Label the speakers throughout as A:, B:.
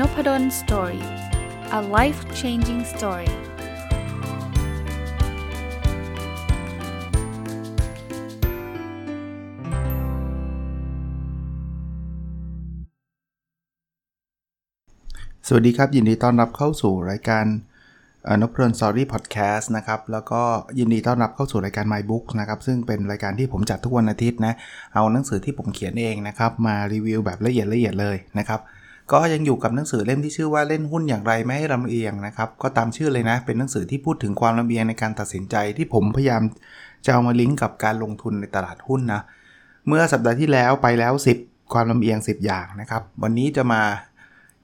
A: Nopadol Story a life changing story สวัสดีครับ ยินดีต้อนรับเข้าสู่รายการนพดล Story Podcast นะครับ แล้วก็ยินดีต้อนรับเข้าสู่รายการ My Book นะครับ ซึ่งเป็นรายการที่ผมจัดทุกวันอาทิตย์นะ เอาหนังสือที่ผมเขียนเองนะครับ มารีวิวแบบละเอียดละเอียดเลยนะครับ ก็ยังอยู่กับหนังสือเล่มที่ชื่อว่าเล่นหุ้นอย่างไรไม่ให้ลำเอียงนะครับ ก็ตามชื่อเลยนะ เป็นหนังสือที่พูดถึงความลำเอียงในการตัดสินใจที่ผมพยายามจะเอามาลิงก์กับการลงทุนในตลาดหุ้นนะ เมื่อสัปดาห์ที่แล้วไปแล้ว 10 ความลำเอียง 10 อย่างนะครับ วันนี้จะมา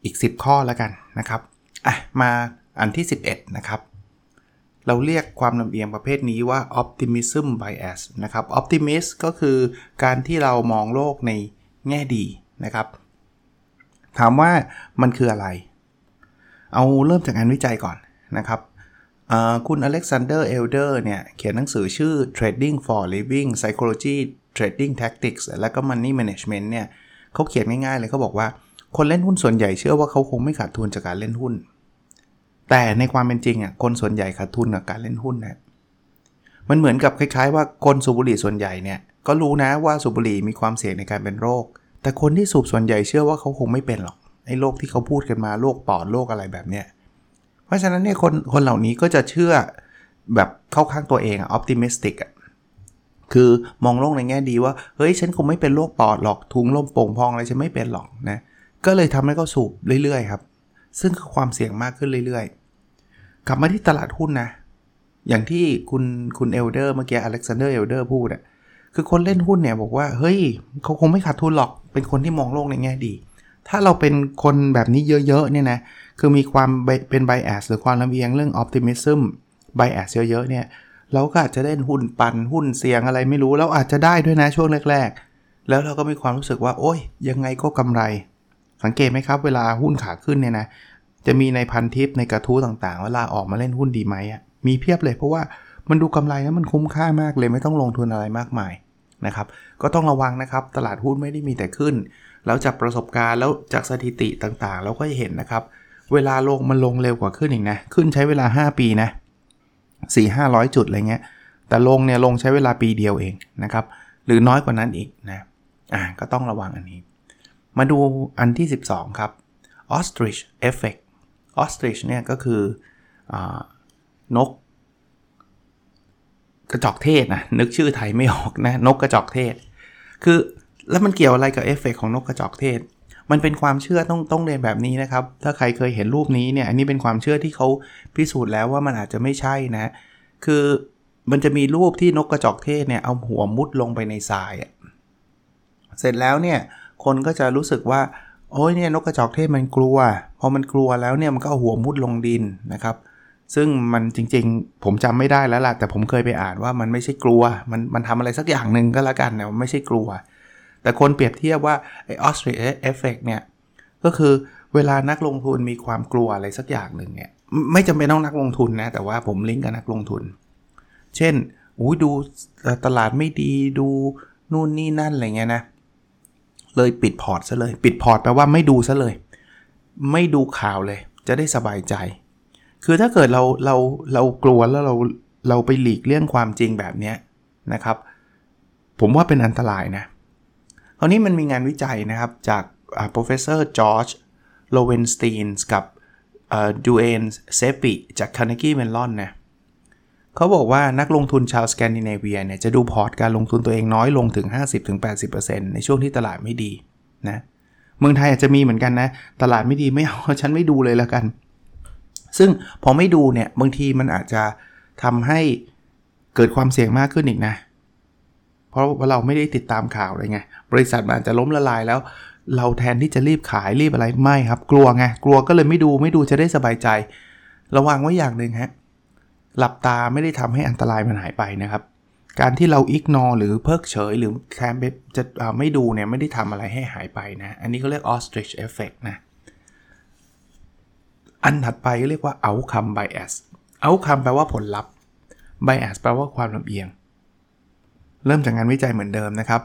A: อีก 10 ข้อแล้วกันนะครับ อะ มาอันที่ 11 นะครับ เราเรียกความลำเอียงประเภทนี้ว่า optimism bias นะครับ optimist ก็คือการที่เรามองโลกในแง่ดีนะครับ ถามว่ามันคืออะไร เอาเริ่มจากงานวิจัยก่อนนะครับคุณอเล็กซานเดอร์เอลเดอร์เนี่ยเขียนหนังสือชื่อ Trading for Living Psychology Trading Tactics แล้วก็ Money Management เนี่ยเขาเขียนง่ายๆเลยเขาบอกว่าคนเล่นหุ้นส่วนใหญ่เชื่อว่าเขาคงไม่ขาดทุนจากการเล่นหุ้น แต่ในความเป็นจริงอะคนส่วนใหญ่ขาดทุนกับการเล่นหุ้นนะมันเหมือนกับคล้ายๆ ว่าคนสูบบุหรี่ส่วนใหญ่เนี่ยก็รู้นะว่าสูบบุหรี่มีความเสี่ยงในการเป็นโรค แต่คนที่สูบส่วนใหญ่เชื่อว่าเขาคงไม่เป็นหรอกไอ้โรคที่เขาพูดกันมาโรคปอดโรคอะไรแบบเนี้ยเพราะฉะนั้นเนี่ยคนคนเหล่านี้ก็จะเชื่อแบบเข้าข้างตัวเองอะ optimistic อะคือมองโลกในแง่ดีว่าเฮ้ยฉันคงไม่เป็นโรคปอดหรอกถุงลมโป่งพองอะไรฉันไม่เป็นหรอกนะก็เลยทำให้เขาสูบเรื่อยๆครับ ซึ่งความเสี่ยงมากขึ้นเรื่อยๆ กลับมาที่ตลาดหุ้นนะ อย่างที่คุณคุณเอลเดอร์เมื่อกี้อเล็กซานเดอร์เอลเดอร์พูดอะ คือคนเล่นหุ้นเนี่ยบอกว่า เฮ้ยเขาคงไม่ขาดทุนหรอก เป็นคนที่มองโลกในแง่ดี ถ้าเราเป็นคนแบบนี้เยอะๆเนี่ยนะ คือมีความเป็น bias หรือความลำเอียงเรื่อง optimism bias เยอะๆเนี่ยเราก็อาจจะเล่นหุ้นปั่นหุ้นเสี่ยงอะไรไม่รู้แล้วอาจจะได้ด้วยนะช่วงแรก ๆ แล้วเราก็มีความรู้สึกว่า โอ้ยยังไงก็กำไร สังเกตไหมครับ เวลาหุ้นขาขึ้นเนี่ยนะจะมีในพันทิปในกระทู้ต่างๆ เวลาออกมาเล่นหุ้นดีไหมอะมีเพียบเลยเพราะว่า มันดูกำไรแล้วมันคุ้มค่ามากเลยไม่ต้องลงทุนอะไรมากมายนะครับ ก็ต้องระวังนะครับ ตลาดหุ้นไม่ได้มีแต่ขึ้น แล้วจากประสบการณ์แล้วจากสถิติต่างๆเราก็จะเห็นนะครับ เวลาลงมันลงเร็วกว่าขึ้นอีกนะ ขึ้นใช้เวลา 5 ปีนะ4 500 จุดอะไรเงี้ย แต่ลงเนี่ยลงใช้เวลาปีเดียวเองนะครับ หรือน้อยกว่านั้นอีกนะ อ่า ก็ต้องระวังอันนี้ มาดูอันที่ 12 ครับ ostrich effect ออสตริชเนี่ยก็คืออนก กระจอกเทศนะนึกชื่อไทยไม่ออกนะนกกระจอกเทศ คือแล้วมันเกี่ยวอะไรกับเอฟเฟกของนกกระจอกเทศ มันเป็นความเชื่อต้องต้องเรียนแบบนี้นะครับ ถ้าใครเคยเห็นรูปนี้เนี่ย อันนี้เป็นความเชื่อที่เขาพิสูจน์แล้วว่ามันอาจจะไม่ใช่นะ คือมันจะมีรูปที่นกกระจอกเทศเนี่ยเอาหัวมุดลงไปในทรายเสร็จแล้วเนี่ยคนก็จะรู้สึกว่าโอ้ยเนี่ยนกกระจอกเทศมันกลัว พอมันกลัวแล้วเนี่ยมันก็เอาหัวมุดลงดินนะครับ ซึ่งมันจริงๆ ผมจำไม่ได้แล้วล่ะ แต่ผมเคยไปอ่านว่ามันไม่ใช่กลัว มันมันทำอะไรสักอย่างหนึ่งก็แล้วกันนะมันไม่ใช่กลัว แต่คนเปรียบเทียบว่าไอ้ ostrich effect เนี่ย ก็คือเวลานักลงทุนมีความกลัวอะไรสักอย่างหนึ่งเนี่ย ไม่จำเป็นต้องนักลงทุนนะ แต่ว่าผมลิงก์กับนักลงทุน เช่นอู้ดูตลาดไม่ดีดูนู่นนี่นั่นอะไรเงี้ยนะ เลยปิดพอร์ตซะเลย ปิดพอร์ตแปลว่าไม่ดูซะเลย ไม่ดูข่าวเลย จะได้สบายใจ คือถ้าเกิดเราเราเรากลัวแล้วเราเราไปหลีกเลี่ยงความจริงแบบนี้นะครับ ผมว่าเป็นอันตรายนะคราวนี้มันมีงานวิจัยนะครับจาก professor George Loewenstein กับ Duane Seppi จาก Carnegie Mellon นะเขาบอกว่านักลงทุนชาวสแกนดิเนเวียเนี่ยจะดูพอร์ตการลงทุนตัวเองน้อยลงถึง 50-80%ในช่วงที่ตลาดไม่ดีนะเมืองไทยอาจจะมีเหมือนกันนะ ตลาดไม่ดีไม่เอาฉันไม่ดูเลยแล้วกัน ซึ่งพอไม่ดูเนี่ยบางทีมันอาจจะทำให้เกิดความเสี่ยงมากขึ้นอีกนะ เพราะว่าเราไม่ได้ติดตามข่าวเลยไง บริษัทมันอาจจะล้มละลายแล้ว เราแทนที่จะรีบขายรีบอะไรไม่ครับ กลัวไงกลัวก็เลยไม่ดูไม่ดูจะได้สบายใจ ระวังไว้อย่างหนึ่งฮะหลับตาไม่ได้ทำให้อันตรายมันหายไปนะครับ การที่เราอิกนอหรือเพิกเฉย หรือแคมจะไม่ดูเนี่ยไม่ได้ทำอะไรให้หายไปนะ อันนี้ก็เรียก ostrich effect นะ อันถัดไปเรียกว่า outcome bias outcome แปลว่าผลลัพธ์ bias แปลว่าความลำเอียง เริ่มจากงานวิจัยเหมือนเดิมนะครับ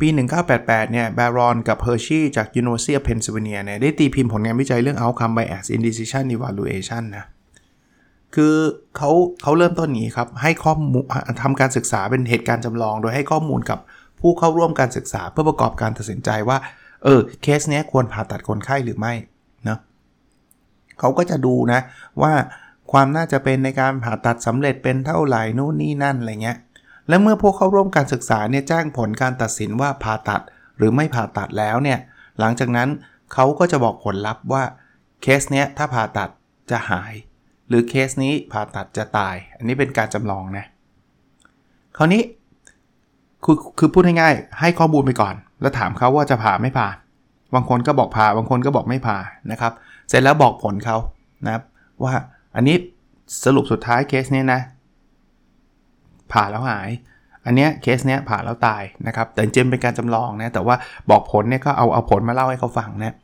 A: ปี 1988 เนี่ย Baron กับ Hershey จาก University of Pennsylvania เนี่ย ได้ตีพิมพ์ผลงานวิจัยเรื่อง outcome bias in decision evaluation นะ คือเขาเขาเริ่มต้นนี้ครับ ให้ข้อมูลทำการศึกษาเป็นเหตุการณ์จำลอง โดยให้ข้อมูลกับผู้เข้าร่วมการศึกษาเพื่อประกอบการตัดสินใจว่า เออ เคสเนี้ยควรผ่าตัดคนไข้หรือไม่ เขาก็จะดูนะว่าความน่าจะเป็นในการผ่าตัดสำเร็จเป็นเท่าไหร่นู่นนี่นั่นอะไรเงี้ย และเมื่อพวกเข้าร่วมการศึกษาเนี่ยแจ้งผลการตัดสินว่าผ่าตัดหรือไม่ผ่าตัดแล้วเนี่ย หลังจากนั้นเขาก็จะบอกผลลัพธ์ว่าเคสเนี้ยถ้าผ่าตัดจะหาย หรือเคสนี้ผ่าตัดจะตาย อันนี้เป็นการจำลองนะ คราวนี้คือคือพูดง่ายๆให้ข้อมูลไปก่อน แล้วถามเขาว่าจะผ่าไม่ผ่า บางคนก็บอกผ่า บางคนก็บอกไม่ผ่านะครับ เสร็จแล้วบอกผลเขานะครับว่าอันนี้สรุปสุดท้ายเคสเนี้นะ ผ่าแล้วหาย อันเนี้ยเคสเนี้ยผ่าแล้วตายนะครับ แต่จริงเป็นการจำลองนะแต่ว่าบอกผลเนี่ยก็เอาเอาผลมาเล่าให้เขาฟังนะ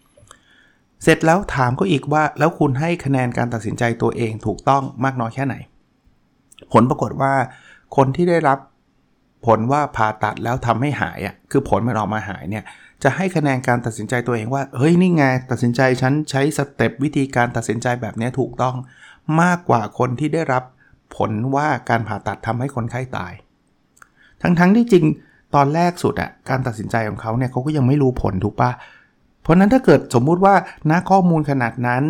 A: เสร็จแล้วถามก็อีกว่าแล้วคุณให้คะแนนการตัดสินใจตัวเองถูกต้องมากน้อยแค่ไหน ผลปรากฏว่าคนที่ได้รับ ผลว่าผ่าตัดแล้วทำให้หายอะคือผลมันออกมาหายเนี่ยจะให้คะแนนการตัดสินใจตัวเองว่า เฮ้ยนี่ไงตัดสินใจฉันใช้สเต็ปวิธีการตัดสินใจแบบนี้ถูกต้องมากกว่าคนที่ได้รับผลว่าการผ่าตัดทำให้คนไข้ตาย ทั้งๆทที่จริงตอนแรกสุดอะการตัดสินใจของเขาเนี่ยเขาก็ยังไม่รู้ผลถูกปะเพราะนั้นถ้าเกิดสมมุติว่าณข้อมูลขนาดนั้น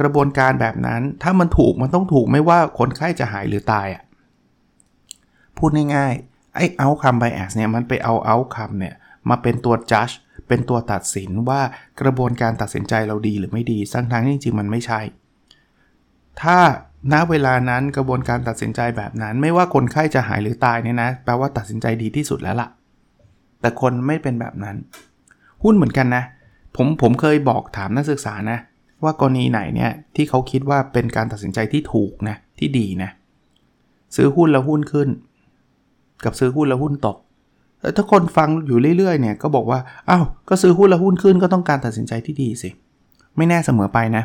A: กระบวนการแบบนั้นถ้ามันถูกมันต้องถูกไม่ว่าคนไข้จะหายหรือตายอะพูดง่ายๆ ไอ้ outcome bias เนี่ยมันไปเอา outcome เนี่ยมาเป็นตัว judge เป็นตัวตัดสินว่ากระบวนการตัดสินใจเราดีหรือไม่ดีทั้งทางที่จริงๆมันไม่ใช่ ถ้าณเวลานั้นกระบวนการตัดสินใจแบบนั้น ไม่ว่าคนไข้จะหายหรือตายเนี่ยนะแปลว่าตัดสินใจดีที่สุดแล้วละ่ะ แต่คนไม่เป็นแบบนั้น หุ้นเหมือนกันนะ ผมผมเคยบอกถามนักศึกษานะ ว่ากรณีไหนเนี่ยที่เขาคิดว่าเป็นการตัดสินใจที่ถูกนะที่ดีนะซื้อหุ้นแล้วหุ้นขึ้น กับซื้อหุ้นแล้วหุ้นตกถ้าคนฟังอยู่เรื่อยๆเนี่ยก็บอกว่าอ้าวก็ซื้อหุ้นแล้วหุ้นขึ้นก็ต้องการตัดสินใจที่ดีสิ ไม่แน่เสมอไปนะ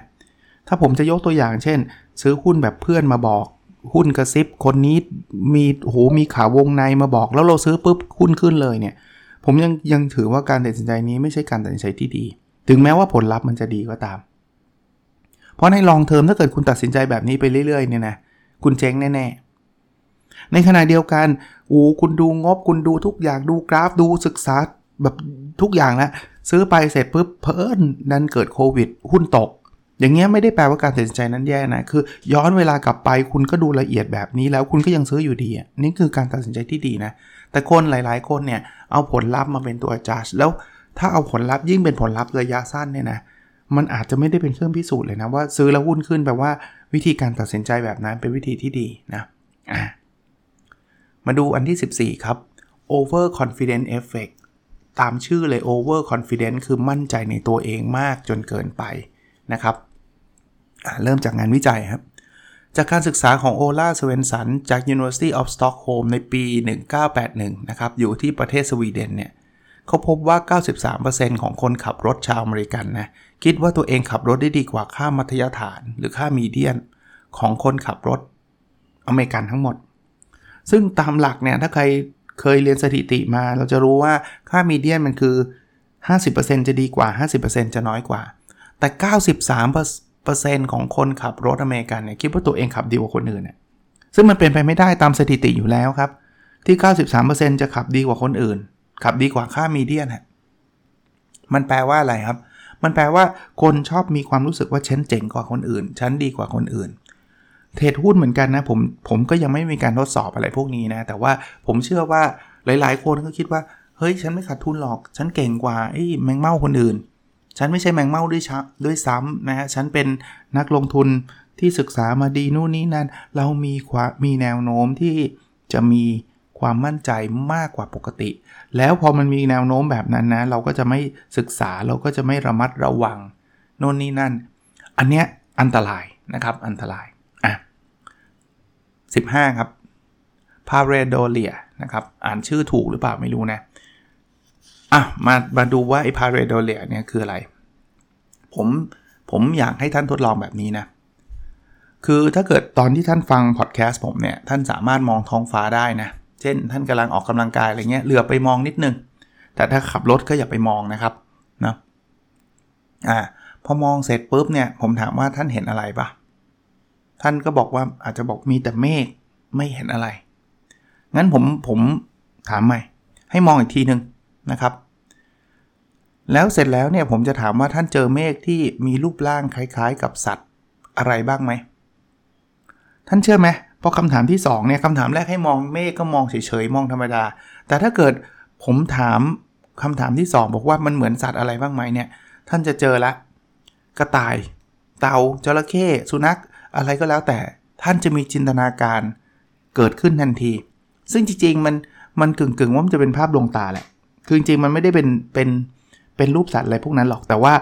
A: ถ้าผมจะยกตัวอย่างเช่น ซื้อหุ้นแบบเพื่อนมาบอก หุ้นกระซิบคนนี้มีโหมีขาวงในมาบอก แล้วเราซื้อปุ๊บหุ้นขึ้นเลยเนี่ยผมยังยังถือว่าการตัดสินใจนี้ไม่ใช่การตัดสินใจที่ดี ถึงแม้ว่าผลลัพธ์มันจะดีก็ตาม เพราะในลองเทอมถ้าเกิดคุณตัดสินใจแบบนี้ไปเรื่อยๆเนี่ยนะคุณเจ๊งแน่ๆ ในขณะเดียวกันโอ้คุณดูงบคุณดูทุกอย่างดูกราฟดูศึกษาแบบทุกอย่างแล้วซื้อไปเสร็จปุ๊บเพอิญนันเกิดโควิด หุ้นตก อย่างเงี้ยไม่ได้แปลว่าการตัดสินใจนั้นแย่นะ คือ ย้อนเวลากลับไปคุณก็ดูละเอียดแบบนี้แล้วคุณก็ยังซื้ออยู่ดีอะนี่คือการตัดสินใจที่ดีนะ แต่คนหลาย ๆ คนเนี่ยเอาผลลัพธ์มาเป็นตัวจัดแล้วถ้าเอาผลลัพธ์ยิ่งเป็นผลลัพธ์ระยะสั้นเนี่ยนะมันอาจจะไม่ได้เป็นเครื่องพิสูจน์เลยนะว่าซื้อแล้วหุ้นขึ้นแปลว่าวิธีการตัดสินใจแบบนั้นเป็นวิธีที่ดีนะะ มาดูอันที่ 14 ครับ over confidence effect ตามชื่อเลย over confidence คือมั่นใจในตัวเองมากจนเกินไปนะครับเริ่มจากงานวิจัยครับ จากการศึกษาของโอลาสเวนสันจาก University of Stockholm ในปี 1981 นะครับ อยู่ที่ประเทศสวีเดนเนี่ยเขาพบว่า 93%ของคนขับรถชาวอเมริกันนะ คิดว่าตัวเองขับรถได้ดีกว่าค่ามัธยฐาน หรือค่ามีเดียนของคนขับรถอเมริกันทั้งหมด ซึ่งตามหลักเนี่ยถ้าใครเคยเรียนสถิติมา เราจะรู้ว่าค่ามีเดียนมันคือ 50%จะดีกว่า 50%จะน้อยกว่า แต่ 93%ของคนขับรถอเมริกันเนี่ยคิดว่าตัวเองขับดีกว่าคนอื่นเนี่ยซึ่งมันเป็นไปไม่ได้ตามสถิติอยู่แล้วครับ ที่ 93%จะขับดีกว่าคนอื่น ขับดีกว่าค่ามีเดียนมันแปลว่าอะไรครับ มันแปลว่าคนชอบมีความรู้สึกว่าฉันเจ๋งกว่าคนอื่น ฉันดีกว่าคนอื่น เทรดหุ้นเหมือนกันนะผมผมก็ยังไม่มีการทดสอบอะไรพวกนี้นะ แต่ว่าผมเชื่อว่าหลาย ๆ คนก็คิดว่า เฮ้ย ฉันไม่ขาดทุนหรอก ฉันเก่งกว่าไอ้แมงเม่าคนอื่น ฉันไม่ใช่แมงเม่าด้วยชัด้วยซ้ำนะฮะฉันเป็นนักลงทุนที่ศึกษามาดีนู่นนี่นั่นเรามีความมีแนวโน้มที่จะมีความมั่นใจมากกว่าปกติ แล้วพอมันมีแนวโน้มแบบนั้นนะ เราก็จะไม่ศึกษาเราก็จะไม่ระมัดระวังโน่นนี่นั่น อันเนี้ยอันตรายนะครับอันตราย 15 ครับพาเรโดเลียนะครับ อ่านชื่อถูกหรือเปล่าไม่รู้นะ อะ มามาดูว่าไอ้พาเรโดเลียเนี่ยคืออะไร ผมผมอยากให้ท่านทดลองแบบนี้นะ คือถ้าเกิดตอนที่ท่านฟังพอดแคสต์ผมเนี่ย ท่านสามารถมองท้องฟ้าได้นะ เช่น ท่านกำลังออกกำลังกายอะไรเงี้ยเหลือไปมองนิดนึง แต่ถ้าขับรถก็อย่าไปมองนะครับนะอ่าพอมองเสร็จปุ๊บเนี่ย ผมถามว่าท่านเห็นอะไรปะ ท่านก็บอกว่าอาจจะบอกมีแต่เมฆไม่เห็นอะไร งั้นผมผมถามใหม่ ให้มองอีกทีหนึ่งนะครับ แล้วเสร็จแล้วเนี่ยผมจะถามว่าท่านเจอเมฆที่มีรูปร่างคล้ายๆ กับสัตว์อะไรบ้างไหม ท่านเชื่อไหมพอคำถามที่2เนี่ยคำถามแรกให้มองเมฆก็มองเฉยๆมองธรรมดา แต่ถ้าเกิดผมถามคำถามที่ 2 บอกว่ามันเหมือนสัตว์อะไรบ้างไหมเนี่ย ท่านจะเจอละ กระต่าย เต่าจระเข้สุนัข อะไรก็แล้วแต่ท่านจะมีจินตนาการเกิดขึ้นทันที ซึ่งจริงๆมันมันกึ่งๆว่ามันจะเป็นภาพดวงตาแหละ คือจริงๆมันไม่ได้เป็นเป็นเป็นรูปสัตว์อะไรพวกนั้นหรอก แต่ว่า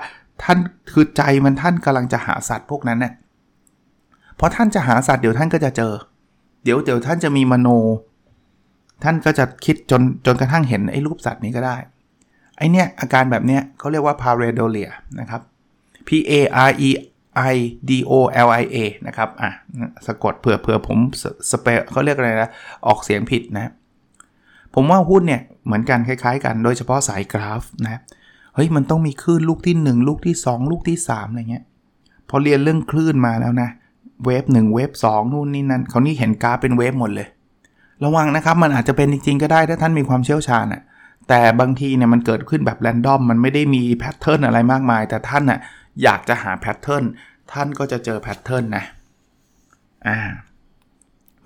A: ท่านคือใจมันท่านกำลังจะหาสัตว์พวกนั้นเนี่ยเพราะท่านจะหาสัตว์เดี๋ยวท่านก็จะเจอ เดี๋ยวเดี๋ยวท่านจะมีมโน ท่านก็จะคิดจนจนกระทั่งเห็นไอ้รูปสัตว์นี้ก็ได้ ไอเนี้ยอาการแบบเนี้ยเขาเรียกว่า pareidolia นะครับ P A R E I D O L I A นะครับ อะ สะกดเผื่อเผื่อผมสเปเขาเรียกอะไรนะ ออกเสียงผิดนะ ผมว่าหุ้นเนี่ย เหมือนกันคล้ายๆกัน โดยเฉพาะสายกราฟนะ เฮ้ย มันต้องมีคลื่นลูกที่ 1 ลูกที่ 2 ลูกที่ 3 อะไรเงี้ย พอเรียนเรื่องคลื่นมาแล้วนะ wave 1 wave 2นู่นนี่นั่นเขานี่เห็นกราฟเป็น wave หมดเลย ระวังนะครับ มันอาจจะเป็นจริงๆก็ได้ถ้าท่านมีความเชี่ยวชาญอะแต่บางทีเนี่ยมันเกิดขึ้นแบบ random มันไม่ได้มี pattern อะไรมากมาย แต่ท่านอะ อยากจะหา pattern ท่านก็จะเจอ pattern นะอ่า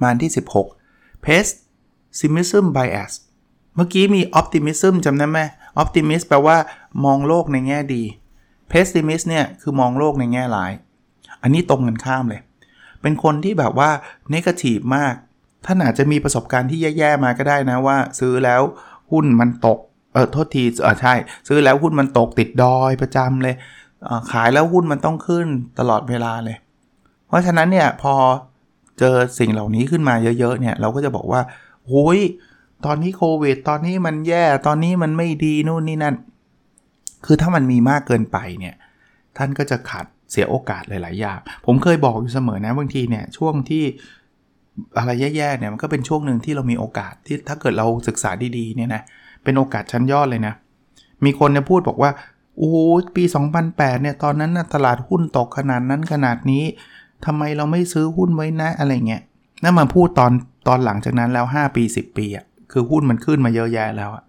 A: มาที่ 16 pessimism bias เมื่อกี้มี optimism จำได้ไหม optimist แปลว่ามองโลกในแง่ดี pessimist เนี่ยคือมองโลกในแง่ร้าย อันนี้ตรงกันข้ามเลย เป็นคนที่แบบว่า negative มาก ท่านอาจจะมีประสบการณ์ที่แย่ๆมาก็ได้นะว่า ซื้อแล้วหุ้นมันตก เออโทษทีเออใช่ ซื้อแล้วหุ้นมันตกติดดอยประจำเลย ขายแล้วหุ้นมันต้องขึ้นตลอดเวลาเลย เพราะฉะนั้นเนี่ยพอเจอสิ่งเหล่านี้ขึ้นมาเยอะๆเนี่ยเราก็จะบอกว่าโอ้ยตอนนี้โควิด ตอนนี้มันแย่ตอนนี้มันไม่ดีนู่นนี่นั่น คือถ้ามันมีมากเกินไปเนี่ยท่านก็จะขาดเสียโอกาสหลาย ๆ อย่าง ผมเคยบอกอยู่เสมอนะบางทีเนี่ยช่วงที่อะไรแย่ ๆ เนี่ยมันก็เป็นช่วงหนึ่งที่เรามีโอกาสที่ถ้าเกิดเราศึกษาดี ๆ เนี่ยนะเป็นโอกาสชั้นยอดเลยนะ มีคนเนี่ยพูดบอกว่า โอ้ปี 2008 เนี่ย ตอนนั้นนะตลาดหุ้นตกขนาดนั้นขนาดนี้ทำไมเราไม่ซื้อหุ้นไว้นะอะไรเงี้ยนั่นมาพูดตอนตอนหลังจากนั้นแล้ว 5 ปี 10 ปีอะ่ะคือหุ้นมันขึ้นมาเยอะแยะแล้วอะ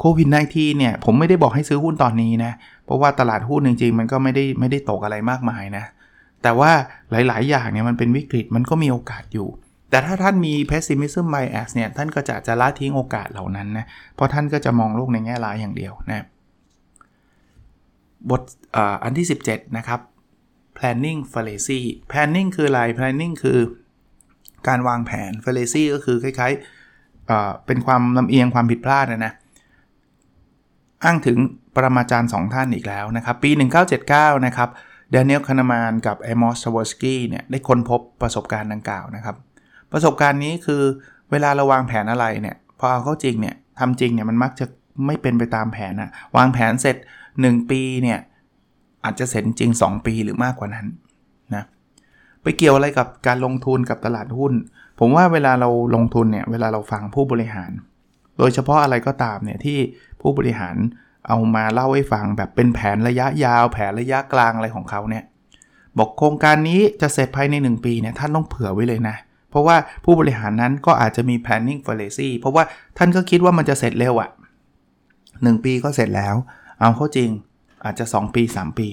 A: โควิด -19 เนี่ย ผมไม่ได้บอกให้ซื้อหุ้นตอนนี้นะ เพราะว่าตลาดหุ้นจริงๆ มันก็ไม่ได้ไม่ได้ตกอะไรมากมายนะ แต่ว่าหลายๆ อย่างเนี่ยมันเป็นวิกฤตมันก็มีโอกาสอยู่ แต่ถ้าท่านมี pessimism bias เนี่ย ท่านก็จะจะละทิ้งโอกาสเหล่านั้นนะ เพราะท่านก็จะมองโลกในแง่ร้ายอย่างเดียวนะ บทอันที่ 17 นะครับ planning fallacy planning คืออะไร planning คือการวางแผน fallacy ก็คือคล้ายๆเป็นความลำเอียงความผิดพลาดนะนะ อ้างถึงปรมาจารย์ 2 ท่านอีกแล้วนะครับ ปี 1979 นะครับเดนิเอลคานามานกับเอมอสชวอสกี้เนี่ยได้ค้นพบประสบการณ์ดังกล่าวนะครับ ประสบการณ์นี้คือเวลาเราวางแผนอะไรเนี่ยพอเอาเข้าจริงเนี่ยทำจริงเนี่ยมันมักจะไม่เป็นไปตามแผนนะวางแผนเสร็จ 1 ปีเนี่ยอาจจะเสร็จจริง 2 ปีหรือมากกว่านั้นนะไปเกี่ยวอะไรกับการลงทุนกับตลาดหุ้น ผมว่าเวลาเราลงทุนเนี่ยเวลาเราฟังผู้บริหาร โดยเฉพาะอะไรก็ตามเนี่ยที่ผู้บริหารเอามาเล่าให้ฟังแบบเป็นแผนระยะยาว แผนระยะกลางอะไรของเขาเนี่ยบอกโครงการนี้จะเสร็จภายใน 1 ปีเนี่ยท่านต้องเผื่อไว้เลยนะ เพราะว่าผู้บริหารนั้นก็อาจจะมี planning fallacy เพราะว่าท่านก็คิดว่ามันจะเสร็จเร็วอะ่ะ1ปีก็เสร็จแล้ว เอาเข้าจริงอาจจะ 2 ปี 3 ปี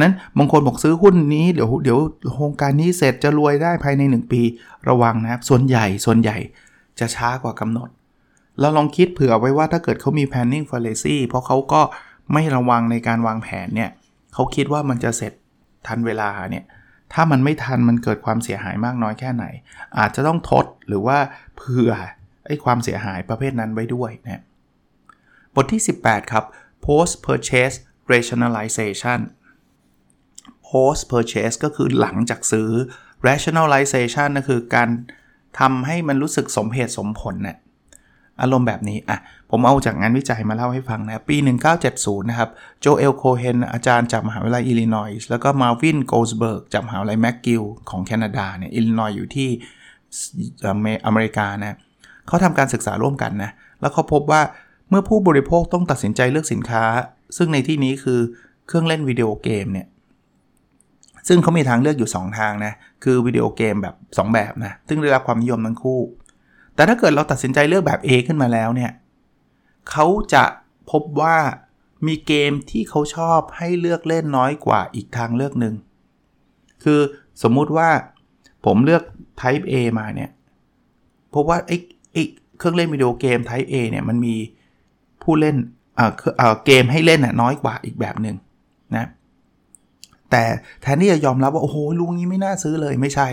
A: นั้นบางคนบอกซื้อหุ้นนี้เดี๋ยวเดี๋ยวโครงการนี้เสร็จจะรวยได้ภายใน 1 ปีระวังนะครับส่วนใหญ่ส่วนใหญ่จะช้ากว่ากำหนด เราลองคิดเผื่อไว้ว่าถ้าเกิดเขามี planning fallacy เพราะเขาก็ไม่ระวังในการวางแผนเนี่ยเขาคิดว่ามันจะเสร็จทันเวลาเนี่ยถ้ามันไม่ทันมันเกิดความเสียหายมากน้อยแค่ไหน อาจจะต้องทดหรือว่าเผื่อไอ้ความเสียหายประเภทนั้นไว้ด้วยนะบทที่ 18 ครับ post purchase rationalization post purchase ก็คือหลังจากซื้อ rationalization ก็คือการทำให้มันรู้สึกสมเหตุสมผลเนี่ยอารมณ์แบบนี้ อะ ผมเอาจากงานวิจัยมาเล่าให้ฟังนะ ปี 1970 นะครับ โจเอล โคเฮน อาจารย์จากมหาวิทยาลัยอิลลินอยส์ แล้วก็มาวิน โกลสเบิร์ก จากมหาวิทยาลัยแมกกิลของแคนาดา เนี่ย อิลลินอยส์อยู่ที่อเมริกา นะ เขาทำการศึกษาร่วมกันนะ แล้วเขาพบว่า เมื่อผู้บริโภคต้องตัดสินใจเลือกสินค้า ซึ่งในที่นี้คือเครื่องเล่นวิดีโอเกมเนี่ยซึ่งเขามีทางเลือกอยู่ 2 ทางนะ คือวิดีโอเกมแบบ 2 แบบนะ ซึ่งได้รับความนิยมทั้งคู่ แต่ถ้าเกิดเราตัดสินใจเลือกแบบ A ขึ้นมาแล้วเนี่ยเขาจะพบว่ามีเกมที่เขาชอบให้เลือกเล่นน้อยกว่าอีกทางเลือกหนึ่ง คือสมมุติว่าผมเลือก Type A มาเนี่ยพบว่าไอ้ไอ้เครื่องเล่นวิดีโอเกม Type A เนี่ยมันมี ผู้เล่นเอ่อเกมให้เล่นน่ะน้อยกว่าอีกแบบหนึ่งนะแต่แทนที่จะยอมรับว่า โอ้โหลุงนี้ไม่น่าซื้อเลยไม่ใช่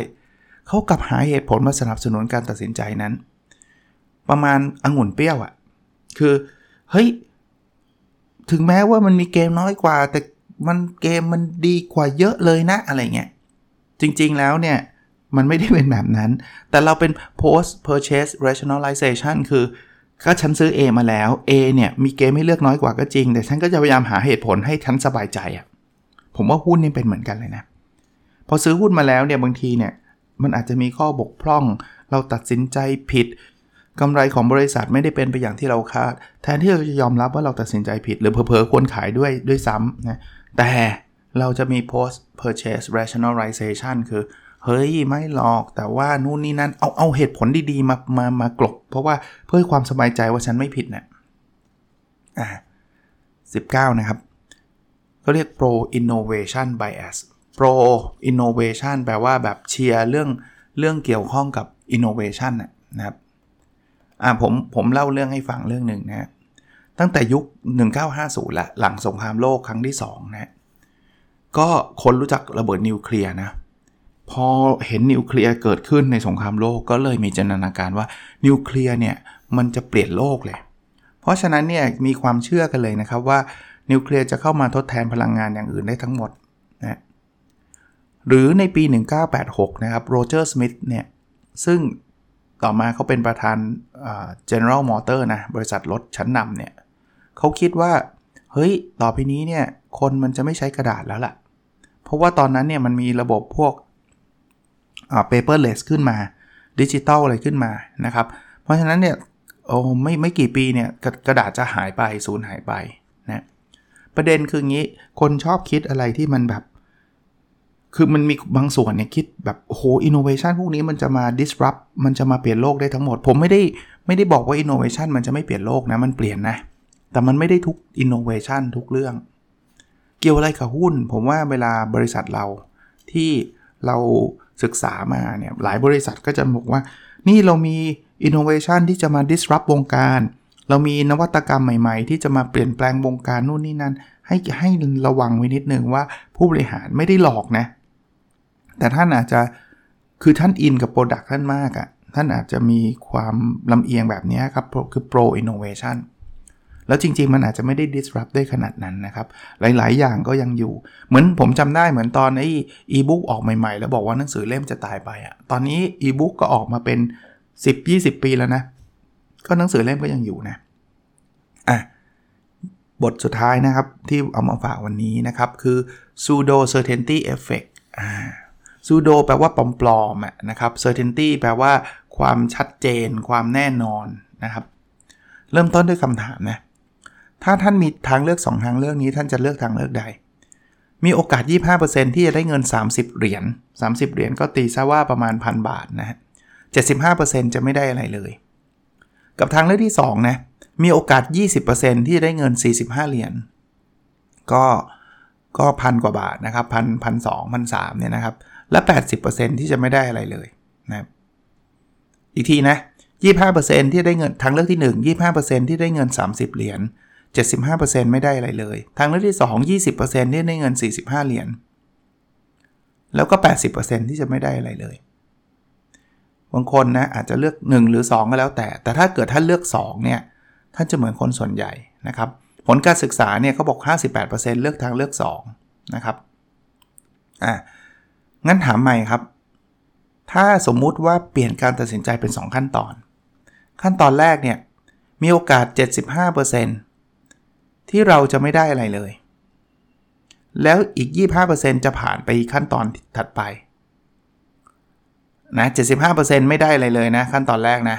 A: เขากลับหาเหตุผลมาสนับสนุนการตัดสินใจนั้น ประมาณองุ่นเปรี้ยวอะ่ะ คือ เฮ้ย ถึงแม้ว่ามันมีเกมน้อยกว่า แต่มันเกมมันดีกว่าเยอะเลยนะอะไรเงี้ยจริงๆแล้วเนี่ย มันไม่ได้เป็นแบบนั้น แต่เราเป็น post purchase rationalization คือ ก็ฉันซื้อ A มาแล้ว A เนี่ยมีเกมให้เลือกน้อยกว่าก็จริง แต่ฉันก็จะพยายามหาเหตุผลให้ฉันสบายใจอะ่ะผมว่าหุ้นนี่เป็นเหมือนกันเลยนะ พอซื้อหุ้นมาแล้วเนี่ยบางทีเนี่ยมันอาจจะมีข้อบกพร่อง เราตัดสินใจผิดกำไรของบริษัทไม่ได้เป็นไปอย่างที่เราคาด แทนที่เราจะยอมรับว่าเราตัดสินใจผิด หรือเพอๆควรขายด้วยด้วยซ้ำนะแต่เราจะมี post purchase rationalization คือ เฮ้ยไม่หรอกแต่ว่านู่นนี่นั่นเอาเอาเหตุผลดีๆมามามากลบ เพราะว่าเพื่อความสบายใจว่าฉันไม่ผิดเนะี่ยอ่า19นะครับเขาเรียก pro innovation bias pro innovation แปลว่าแบบเชียร์เรื่องเรื่องเกี่ยวข้องกับ innovation นะครับอ่าผมผมเล่าเรื่องให้ฟังเรื่องหนึ่งนะตั้งแต่ยุค 1950ละหลังสงครามโลกครั้งที่2นะก็คนรู้จักระเบิดนิวเคลียร์นะ พอเห็นนิวเคลียร์เกิดขึ้นในสงครามโลกก็เลยมีจินตนาการว่านิวเคลียร์เนี่ยมันจะเปลี่ยนโลกเลย เพราะฉะนั้นเนี่ยมีความเชื่อกันเลยนะครับว่านิวเคลียร์จะเข้ามาทดแทนพลังงานอย่างอื่นได้ทั้งหมดนะหรือในปี 1986 นะครับโรเจอร์สมิธเนี่ยซึ่งต่อมาเขาเป็นประธาน General Motor นะ บริษัทรถชั้นนำเนี่ยเขาคิดว่า เฮ้ย ต่อไปนี้เนี่ย คนมันจะไม่ใช้กระดาษแล้วล่ะ เพราะว่าตอนนั้นเนี่ยมันมีระบบพวก paperless ขึ้นมาดิจิตอลอะไรขึ้นมานะครับ เพราะฉะนั้นเนี่ยโอ้ไม่ไม่กี่ปีเนี่ยกระดาษจะหายไปสูญหายไปนะประเด็นคืองี้คนชอบคิดอะไรที่มันแบบ คือมันมีบางส่วนเนี่ยคิดแบบโอ้โหอินโนเวชันพวกนี้มันจะมา disrupt มันจะมาเปลี่ยนโลกได้ทั้งหมด ผมไม่ได้ไม่ได้บอกว่าอินโนเวชันมันจะไม่เปลี่ยนโลกนะมันเปลี่ยนนะ แต่มันไม่ได้ทุกอินโนเวชันทุกเรื่อง เกี่ยวอะไรกับหุ้น ผมว่าเวลาบริษัทเราที่เรา ศึกษามาเนี่ยหลายบริษัทก็จะบอกว่า นี่เรามีอินโนเวชันที่จะมา disrupt วงการ เรามีนวัตกรรมใหม่ๆ ที่จะมาเปลี่ยนแปลงวงการนู่นนี่นั่นให้ให้ระวังไว้นิดนึงว่าผู้บริหารไม่ได้หลอกนะ แต่ท่านอาจจะคือท่านอินกับโปรดักท่านมากอะ่ะท่านอาจจะมีความลำเอียงแบบนี้ครับคือ pro innovation แล้วจริง ๆ มันอาจจะไม่ได้ disrupt ได้ขนาดนั้นนะครับ หลายๆ อย่างก็ยังอยู่ เหมือนผมจำได้เหมือนตอนไอ้อีบุ๊กออกใหม่ๆ แล้วบอกว่าหนังสือเล่มจะตายไปอะ่ะ ตอนนี้อีบุ๊กก็ออกมาเป็น 10-20 ปีแล้วนะ ก็หนังสือเล่มก็ยังอยู่นะ อะ บทสุดท้ายนะครับที่เอามาฝากวันนี้นะครับ คือ pseudo certainty effect อ่า pseudo แปลว่าปลอมๆนะครับ certainty แปลว่าความชัดเจน ความแน่นอนนะครับ เริ่มต้นด้วยคำถามนะ ถ้าท่านมีทางเลือก 2 ทางเลือกนี้ท่านจะเลือกทางเลือกใด มีโอกาส 25%ที่จะได้เงิน 30 เหรียญ 30 เหรียญก็ตีซะว่าประมาณพันบาทนะฮะ75%จะไม่ได้อะไรเลย กับทางเลือกที่2นะ มีโอกาส 20%ที่จะได้เงิน 45 เหรียญ ก็ก็พันกว่าบาทนะครับพันพันสองพันสามเนี่ยนะครับ และ 80%ที่จะไม่ได้อะไรเลยนะครับอีกทีนะ 25%ที่ได้เงินทางเลือกที่ 1 25%ที่ได้เงิน 30 เหรียญ 75%ไม่ได้อะไรเลย ทางเลือกที่ 2 20%ที่ได้เงิน 45 เหรียญ แล้วก็ 80%ที่จะไม่ได้อะไรเลย บางคนนะอาจจะเลือก 1 หรือ 2 ก็แล้วแต่ แต่ถ้าเกิดท่านเลือก 2 เนี่ย ท่านจะเหมือนคนส่วนใหญ่นะครับ ผลการศึกษาเนี่ยเขาบอก 58%เลือกทางเลือก 2 นะครับ อะ งั้นถามใหม่ครับ ถ้าสมมุติว่าเปลี่ยนการตัดสินใจเป็น 2 ขั้นตอน ขั้นตอนแรกเนี่ย มีโอกาส 75% ที่เราจะไม่ได้อะไรเลย แล้วอีก 25%จะผ่านไปขั้นตอนถัดไปนะ75%ไม่ได้อะไรเลยนะ ขั้นตอนแรกนะ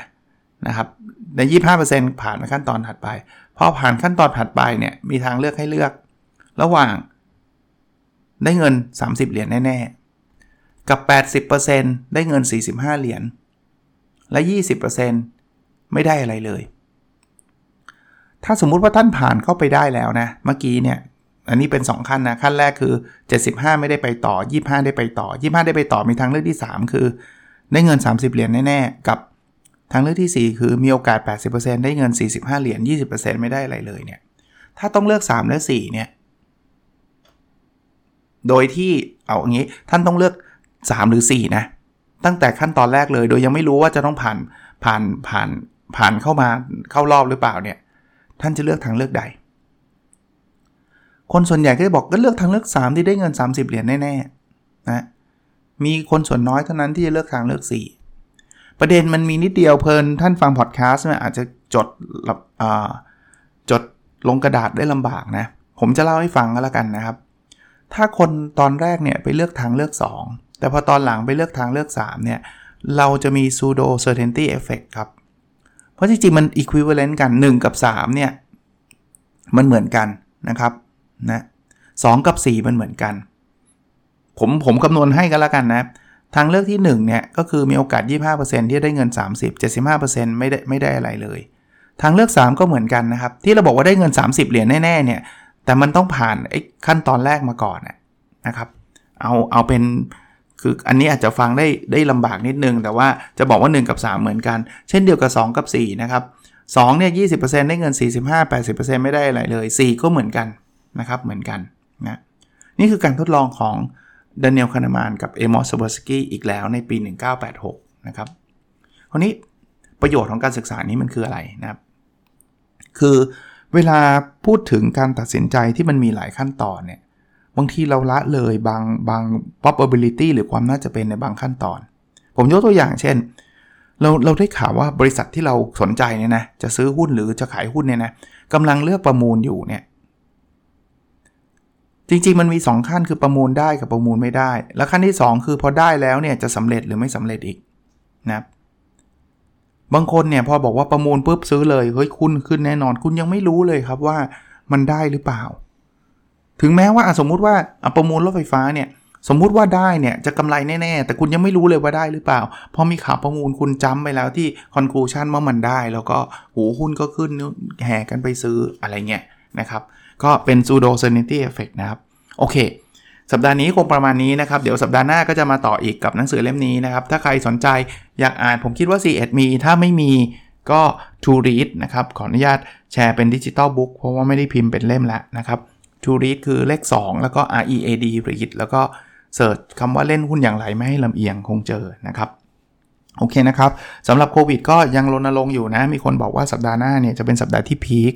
A: นะครับใน25%ผ่านมาขั้นตอนถัดไปพอผ่านขั้นตอนถัดไปเนี่ยมีทางเลือกให้เลือก ระหว่าง ได้เงิน 30 เหรียญแน่ๆ กับ 80%ได้เงิน 45 เหรียญและ 20%ไม่ได้อะไรเลย ถ้าสมมุติว่าท่านผ่านเข้าไปได้แล้วนะ เมื่อกี้เนี่ย อันนี้เป็น 2 ขั้นนะ ขั้นแรกคือ 75 ไม่ได้ไปต่อ 25 ได้ไปต่อ 25 ได้ไปต่อ มีทางเลือกที่ 3 คือ ได้เงิน 30 เหรียญแน่ๆ กับทางเลือกที่ 4 คือมีโอกาส 80%ได้เงิน 45 เหรียญ 20%ไม่ได้อะไรเลยเนี่ย ถ้าต้องเลือก 3 และ 4 เนี่ย โดยที่เอาอย่างนี้ ท่านต้องเลือก 3 หรือ 4 นะ ตั้งแต่ขั้นตอนแรกเลย โดยยังไม่รู้ว่าจะต้องผ่าน ผ่าน ผ่าน ผ่านเข้ามา เข้ารอบหรือเปล่าเนี่ย ท่านจะเลือกทางเลือกใด คนส่วนใหญ่ก็จะบอกก็เลือกทางเลือก 3 ที่ได้เงิน 30 เหรียญแน่ๆนะมีคนส่วนน้อยเท่านั้นที่จะเลือกทางเลือก 4 ประเด็นมันมีนิดเดียวเพลินท่านฟังพอดแคสต์อาจจะจดจดลงกระดาษได้ลำบากนะผมจะเล่าให้ฟังก็แล้วกันนะครับ ถ้าคนตอนแรกเนี่ยไปเลือกทางเลือก 2 แต่พอตอนหลังไปเลือกทางเลือก 3 เนี่ย เราจะมี pseudo certainty effect ครับ ราะจริงๆมัน equivalent กัน 1 กับ 3 เนี่ย มันเหมือนกันนะครับนะสกับ 4 มันเหมือนกัน ผมผมคำนวณให้กันแล้วกันนะ ทางเลือกที่ 1 เนี่ย ก็คือมีโอกาส 25%ที่ได้เงิน 30 75%ไม่ได้ไม่ได้อะไรเลย ทางเลือก 3 ก็เหมือนกันนะครับ ที่เราบอกว่าได้เงิน 30 เหรียญแน่ๆเนี่ย แต่มันต้องผ่านไอ้ขั้นตอนแรกมาก่อนนะครับเอาเอาเป็น คืออันนี้อาจจะฟังได้ได้ลำบากนิดนึง แต่ว่าจะบอกว่า 1 กับ 3 เหมือนกัน เช่นเดียวกับ 2 กับ 4 นะครับ2เนี่ย20%ได้เงิน 45 80%ไม่ได้อะไรเลย 4 ก็เหมือนกันนะครับ เหมือนกันนะนี่คือการทดลองของดานิเอลคานามานกับเอมอสซาบอร์สกี้อีกแล้วในปี 1986 นะครับคราวนี้ประโยชน์ของการศึกษานี้มันคืออะไรนะครับ คือเวลาพูดถึงการตัดสินใจที่มันมีหลายขั้นตอนเนี่ย บางทีเราละเลยบางบาง probability หรือความน่าจะเป็นในบางขั้นตอน ผมยกตัวอย่างเช่น เราเราได้ข่าวว่าบริษัทที่เราสนใจเนี่ยนะจะซื้อหุ้นหรือจะขายหุ้นเนี่ยนะกำลังเลือกประมูลอยู่เนี่ยจริงๆ มันมี 2 ขั้นคือประมูลได้กับประมูลไม่ได้ แล้วขั้นที่ 2 คือพอได้แล้วเนี่ยจะสำเร็จหรือไม่สำเร็จอีกนะบางคนเนี่ยพอบอกว่าประมูลปุ๊บซื้อเลยเฮ้ยคุณขึ้นแน่นอนคุณยังไม่รู้เลยครับว่ามันได้หรือเปล่า ถึงแม้ว่าสมมุติว่าประมูลรถไฟฟ้าเนี่ยสมมุติว่าได้เนี่ยจะกำไรแน่ๆ แต่คุณยังไม่รู้เลยว่าได้หรือเปล่า พอมีข่าวประมูลคุณจำไปแล้วที่คอนคลูชันว่ามันได้ แล้วก็หูหุ้นก็ขึ้นแห่กันไปซื้ออะไรเงี้ยนะครับ ก็เป็น pseudo certainty effect นะครับ โอเค สัปดาห์นี้คงประมาณนี้นะครับ เดี๋ยวสัปดาห์หน้าก็จะมาต่ออีกกับหนังสือเล่มนี้นะครับ ถ้าใครสนใจอยากอ่านผมคิดว่า C1 มี ถ้าไม่มีก็ To Read นะครับ ขออนุญาตแชร์เป็นดิจิตอลบุ๊กเพราะว่าไม่ได้พิมพ์เป็นเล่มแล้วนะครับ To Read คือเลข 2 แล้วก็ R E A D Read แล้วก็เสิร์ชคำว่าเล่นหุ้นอย่างไรไม่ให้ลำเอียงคงเจอนะครับโอเคนะครับสำหรับโควิดก็ยังรณรงค์อยู่นะ มีคนบอกว่าสัปดาห์หน้าเนี่ยจะเป็นสัปดาห์ที่พีค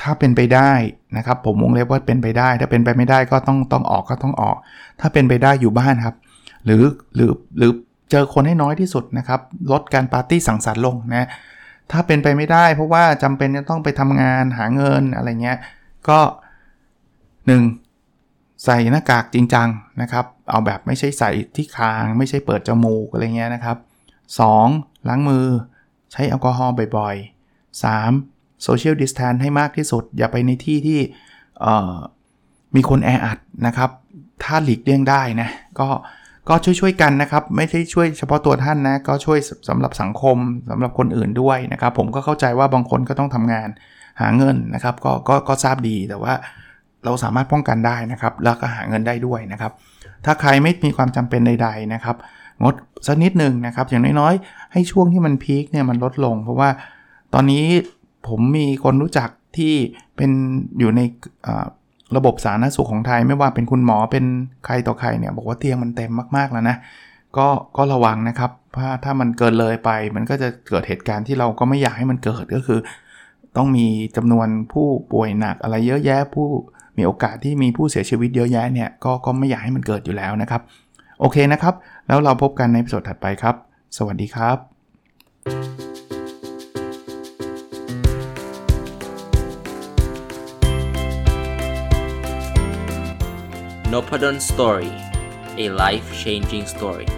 A: ถ้าเป็นไปได้นะครับ ผมวงเล็บว่าเป็นไปได้ ถ้าเป็นไปไม่ได้ก็ต้องต้องออกก็ต้องออก ถ้าเป็นไปได้อยู่บ้านครับ หรือหรือหรือเจอคนให้น้อยที่สุดนะครับ ลดการปาร์ตี้สังสรรค์ลงนะถ้าเป็นไปไม่ได้ เพราะว่าจำเป็นจะต้องไปทำงานหาเงินอะไรเงี้ยก็ 1. ใส่หน้ากากจริงจังนะครับ เอาแบบไม่ใช่ใส่ที่คาง ไม่ใช่เปิดจมูกอะไรเงี้ยนะครับ 2. ล้างมือ ใช้แอลกอฮอล์บ่อยๆ 3. โซเชียลดิสแทนให้มากที่สุด อย่าไปในที่ที่มีคนแออัดนะครับ ถ้าหลีกเลี่ยงได้นะ ก็ก็ช่วยๆกันนะครับ ไม่ใช่ช่วยเฉพาะตัวท่านนะ ก็ช่วยสำหรับสังคมสำหรับคนอื่นด้วยนะครับ ผมก็เข้าใจว่าบางคนก็ต้องทำงานหาเงินนะครับ ก็ก็ก็ทราบดีแต่ว่า เราสามารถป้องกันได้นะครับ แล้วก็หาเงินได้ด้วยนะครับ ถ้าใครไม่มีความจำเป็นใด ๆนะครับ งดสักนิดหนึ่งนะครับ อย่างน้อยๆ ให้ช่วงที่มันพีคเนี่ยมันลดลง เพราะว่าตอนนี้ผมมีคนรู้จักที่เป็นอยู่ในระบบสาธารณสุขของไทย ไม่ว่าเป็นคุณหมอเป็นใครต่อใครเนี่ยบอกว่าเตียงมันเต็มมากๆแล้วนะก็ก็ระวังนะครับเพราถ้ามันเกินเลยไป มันก็จะเกิดเหตุการณ์ที่เราก็ไม่อยากให้มันเกิดก็คือ ต้องมีจำนวนผู้ป่วยหนักอะไรเยอะแยะผู้ มีโอกาสที่มีผู้เสียชีวิตเยอะแยะเนี่ยก็ก็ไม่อยากให้มันเกิดอยู่แล้วนะครับ โอเคนะครับ แล้วเราพบกันในสดถัดไปครับ สวัสดีครับ
B: n o p a d o n Story a life changing story